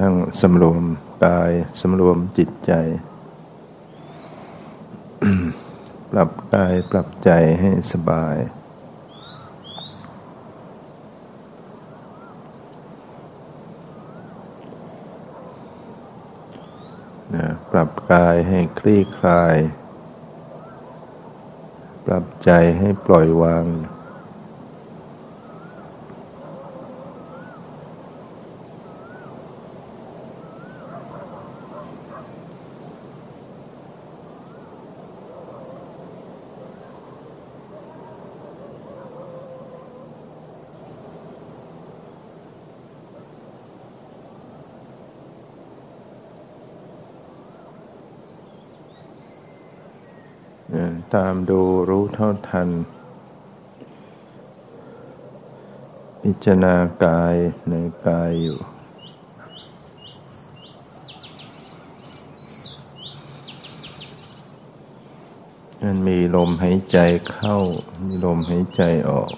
นั่งสำรวมกายสำรวมจิตใจ ปรับกายปรับใจให้สบายนะปรับกายให้คลี่คลาย ปรับใจให้ปล่อยวางตามดูรู้เท่าทัน พิจารณากายในกายอยู่ มันมีลมหายใจเข้า มีลมหายใจออก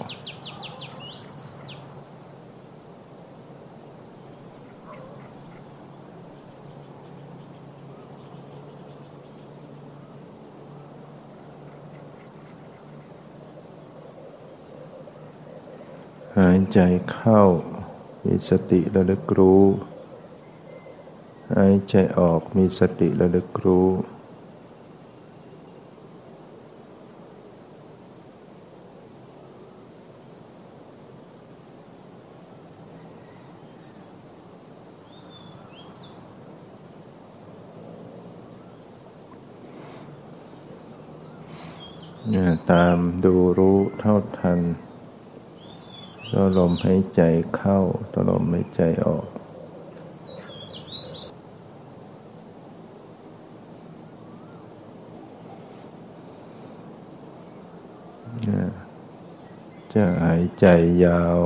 ใจเข้า มีสติระลึกรู้ หายใจออกมีสติระลึกรู้ตามดูรู้เท่าทัน ตัวลมหายใจเข้าตัวลมหายใจออกจะหายใจยาว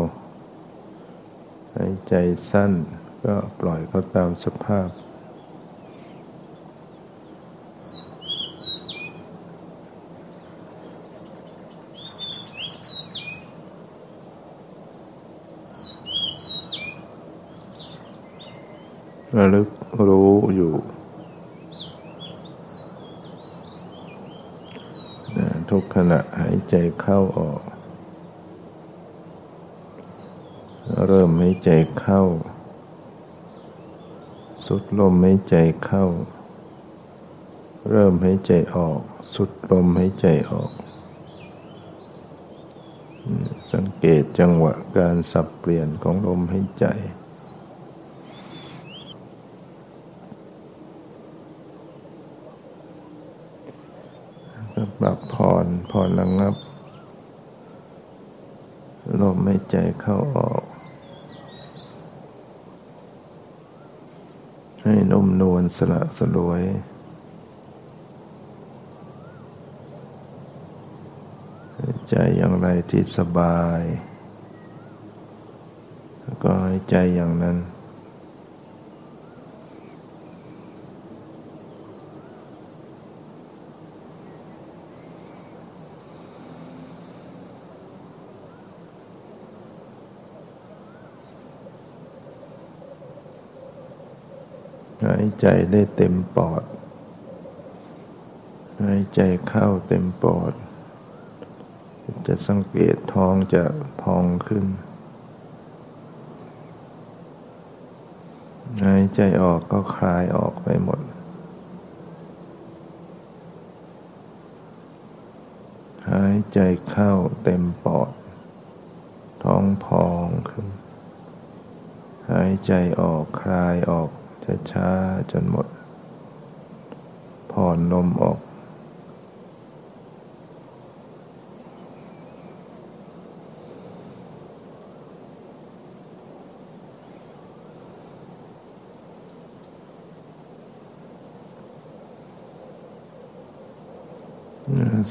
หายใจสั้นก็ปล่อยเขาตามสภาพ ระลึกรู้อยู่ทุกขณะหายใจเข้าออก เริ่มหายใจเข้า สุดลมหายใจเข้า เริ่มหายใจออก สุดลมหายใจออก สังเกตจังหวะการสับเปลี่ยนของลมหายใจปรับผ่อนผ่อนระงับลมไม่ใจเข้าออก ให้นุ่มนวล สละสลวย ใจอย่างไรที่สบาย ก็ให้ใจอย่างนั้น หายใจได้เต็มปอด หายใจเข้าเต็มปอด จะสังเกตท้องจะพองขึ้น หายใจออกก็คลายออกไปหมด หายใจเข้าเต็มปอด ท้องพองขึ้น หายใจออกคลายออก ช้าๆจนหมด ผ่อนลมออก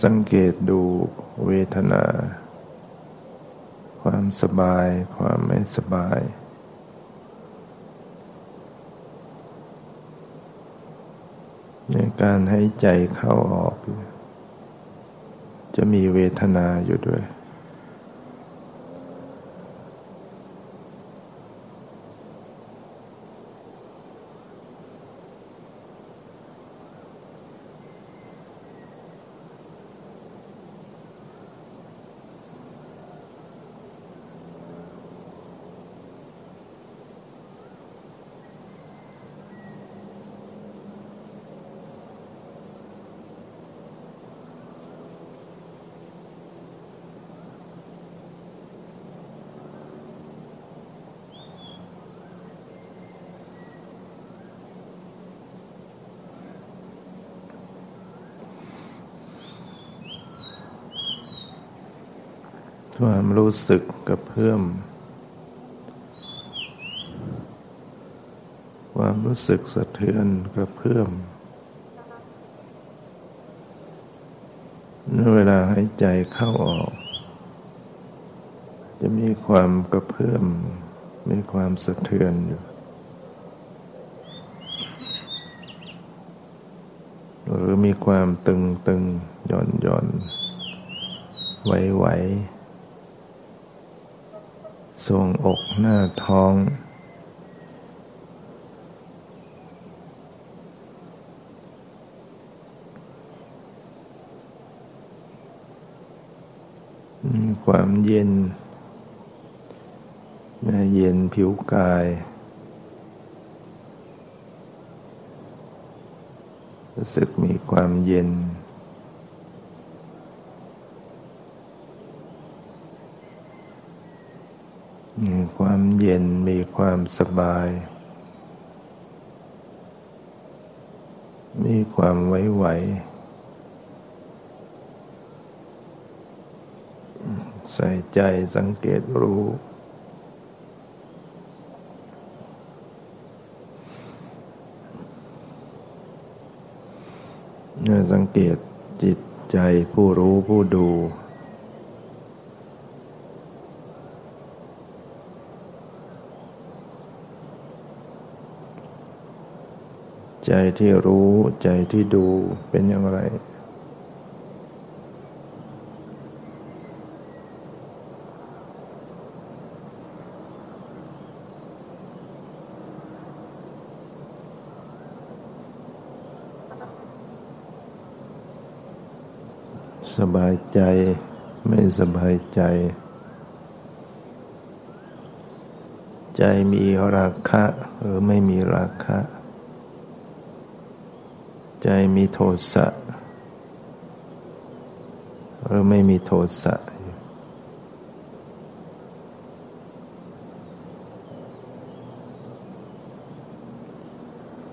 สังเกตดูเวทนา ความสบายความไม่สบายใน การให้ใจเข้าออก จะมีเวทนาอยู่ด้วย ความรู้สึกกับเพื่อม ความรู้สึกสะเทือนกับเพื่อม เวลาหายใจเข้าออก จะมีความกระเพื่อม มีความสะเทือนอยู่ หรือมีความตึงตึงหย่อนหย่อนไหวไหว ทรงอกหน้าท้อง ความเย็นเย็นผิวกายรู้สึกมีความเย็น มีความเย็นมีความสบาย มีความไว้ไหว ใส่ใจสังเกตรู้ สังเกตจิตใจผู้รู้ผู้ดู ใจที่รู้ใจที่ดูเป็นอย่างไร สบายใจไม่สบายใจ ใจมีราคะหรือไม่มีราคะ ใจมีโทสะหรือไม่มีโทสะ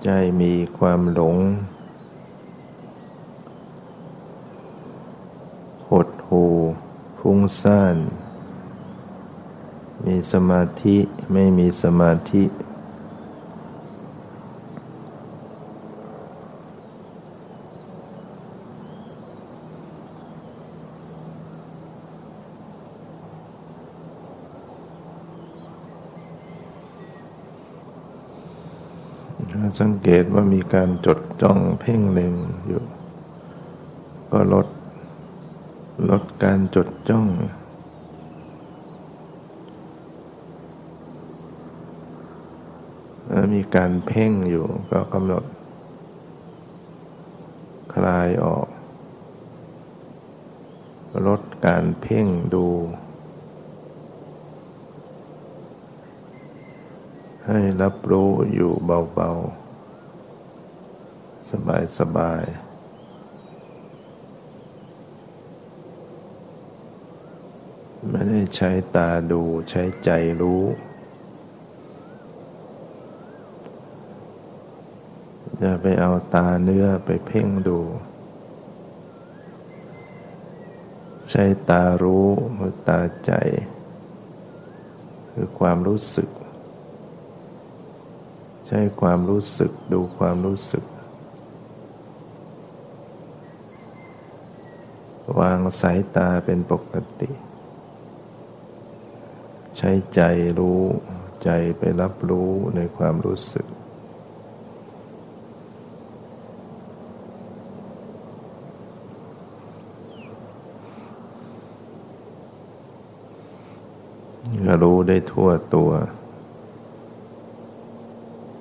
ใจมีความหลงหูฟุ้งซ่าน มีสมาธิไม่มีสมาธิ สังเกตว่ามีการจดจ้องเพ่งเล็งอยู่ ก็ลด ลดการจดจ้อง มีการเพ่งอยู่ก็กำหนด คลายออก ลดการเพ่งดูให้รับรู้อยู่เบาๆ สบายๆไม่ได้ใช้ตาดูใช้ใจรู้ อย่าไปเอาตาเนื้อไปเพ่งดู ใช้ตารู้หรือตาใจ คือความรู้สึก ใช้ความรู้สึกดูความรู้สึก วางสายตาเป็นปกติ ใช้ใจรู้ใจไปรับรู้ในความรู้สึก รู้ได้ทั่วตัว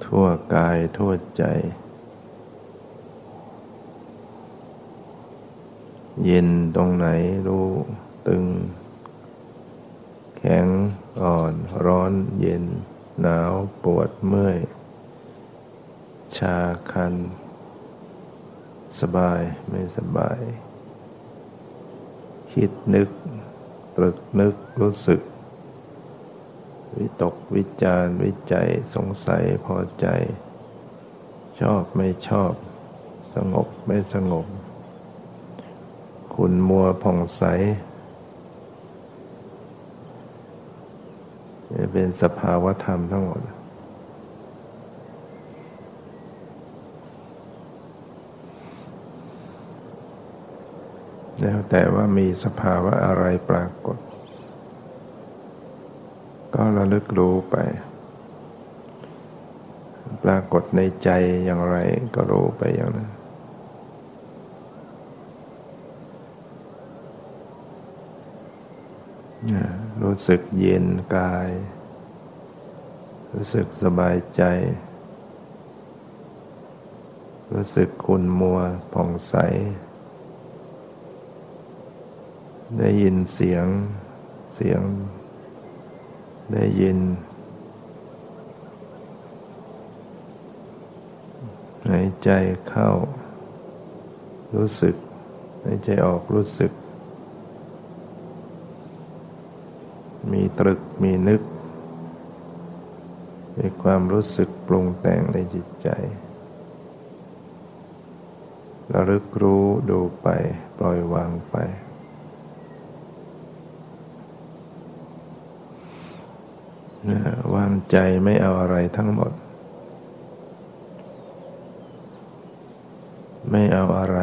ทั่วกายทั่วใจ เย็นตรงไหนรู้ตึง แข็งอ่อนร้อนเย็น หนาวปวดเมื่อย ชาคัน สบายไม่สบาย คิดนึกตรึกนึกรู้สึก วิตกวิจารวิจัยสงสัยพอใจ ชอบไม่ชอบ สงบไม่สงบ คุณมัวผ่องใส เป็นสภาวธรรมทั้งหมด แล้วแต่ว่ามีสภาวะอะไรปรากฏ ก็ระลึกรู้ไป ปรากฏในใจอย่างไรก็รู้ไปอย่างนั้น รู้สึกเย็นกาย รู้สึกสบายใจ รู้สึกคุณมัวผ่องใส ได้ยินเสียงเสียง ได้ยินหายใจเข้า รู้สึกหายใจออกรู้สึก มีตรึกมีนึก มีความรู้สึกปรุงแต่งในจิตใจระลึกรู้ดูไปปล่อยวางไป วางใจไม่เอาอะไรทั้งหมด ไม่เอาอะไร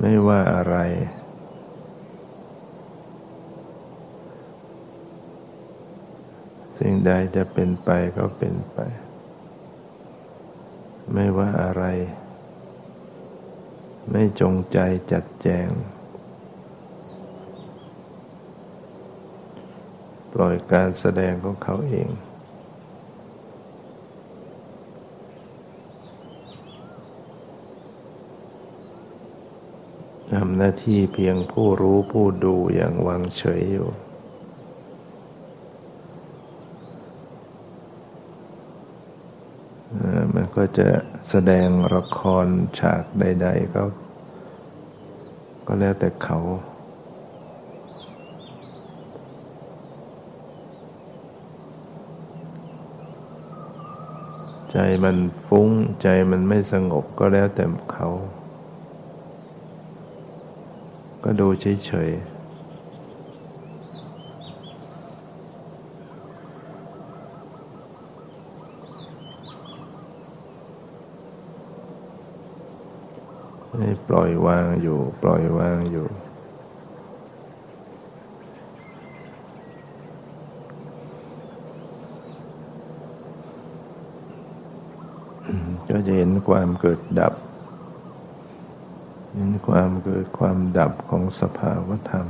ไม่ว่าอะไร สิ่งใดจะเป็นไปก็เป็นไป ไม่ว่าอะไร ไม่จงใจจัดแจง ปล่อยการแสดงของเขาเองทำหน้าที่เพียงผู้รู้ผู้ดูอย่างวางเฉยอยู่มัน ก็จะแสดงละครฉากใด ๆ ก็ ก็แล้วแต่เขา ใจมันฟุ้งใจมันไม่สงบก็แล้วแต่เขา ก็ดูเฉยๆ ให้ปล่อยวางอยู่ ปล่อยวางอยู่ ก็จะเห็นความเกิดดับ เห็นความเกิดความดับของสภาวธรรม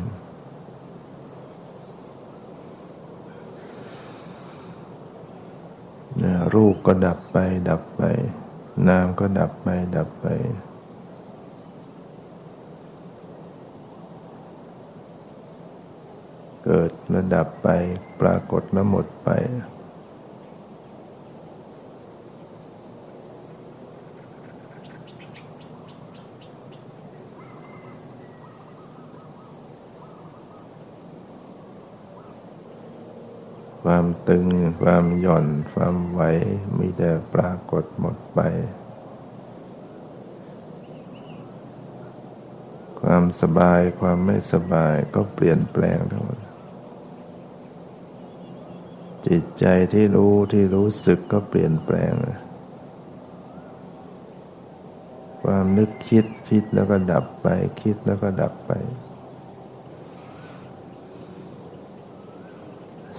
รูปก็ดับไปดับไป นามก็ดับไปดับไป เกิดระดับไปปรากฏแล้วหมดไป ความตึงความหย่อนความไหวมีแต่ปรากฏหมดไปความสบายความไม่สบายก็เปลี่ยนแปลงทั้งหมด จิตใจที่รู้ที่รู้สึกก็เปลี่ยนแปลง ความนึกคิดคิดแล้วก็ดับไป คิดแล้วก็ดับไป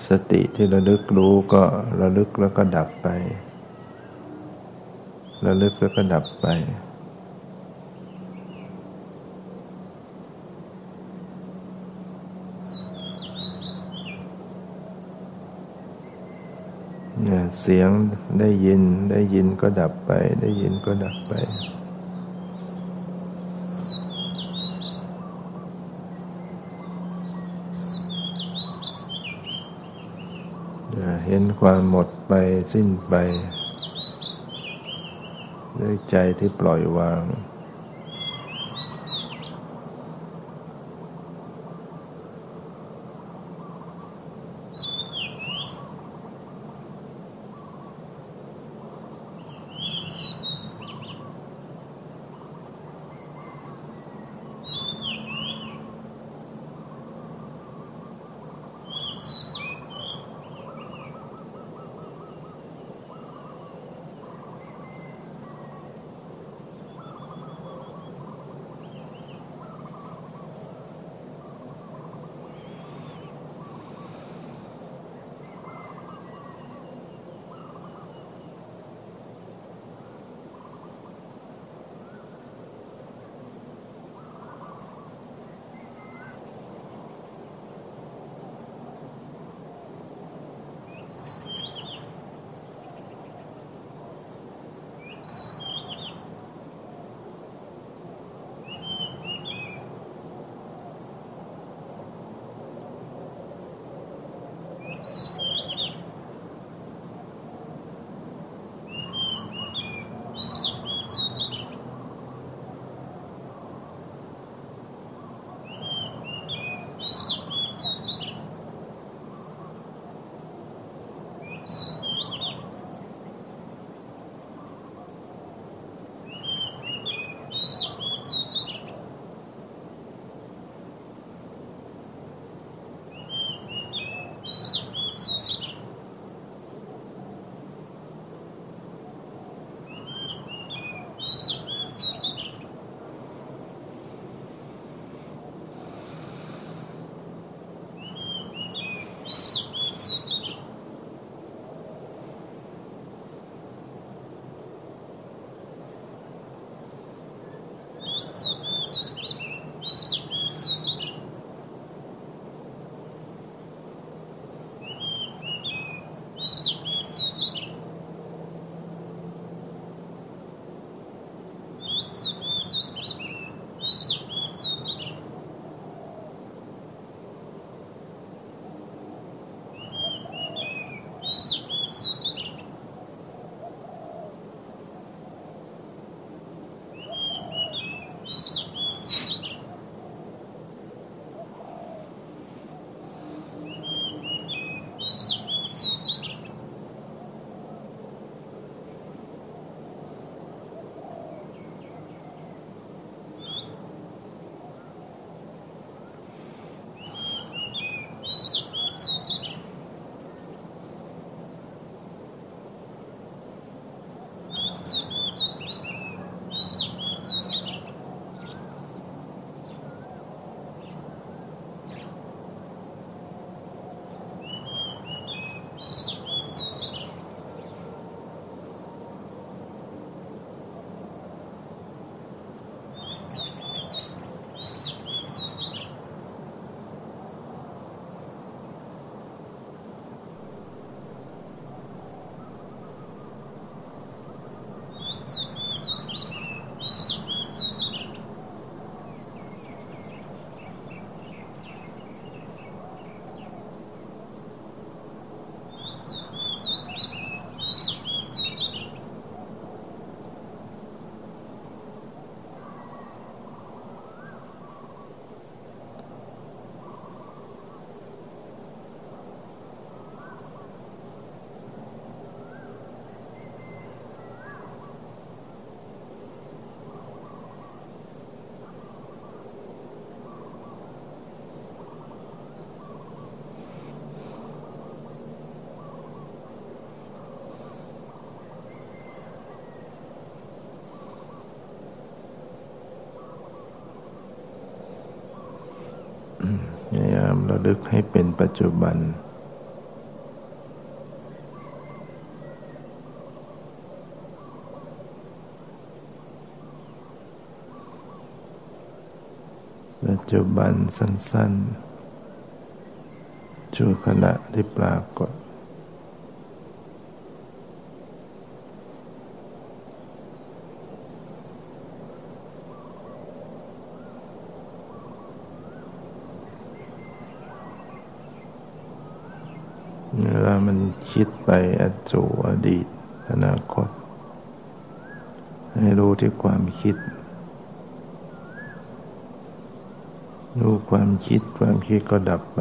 สติที่ระลึกรู้ก็ระลึกแล้วก็ดับไประลึกแล้วก็ดับไป เสียงได้ยินได้ยินก็ดับไป ได้ยินก็ดับไป เห็นความหมดไปสิ้นไป ด้วยใจที่ปล่อยวาง ระลึกให้เป็นปัจจุบัน ปัจจุบันสั้นๆชั่วขณะที่ปรากฏเวลามันคิด ไปอจูอดีต อนาคต ให้รู้ที่ความคิด รู้ความคิดความคิดก็ดับไป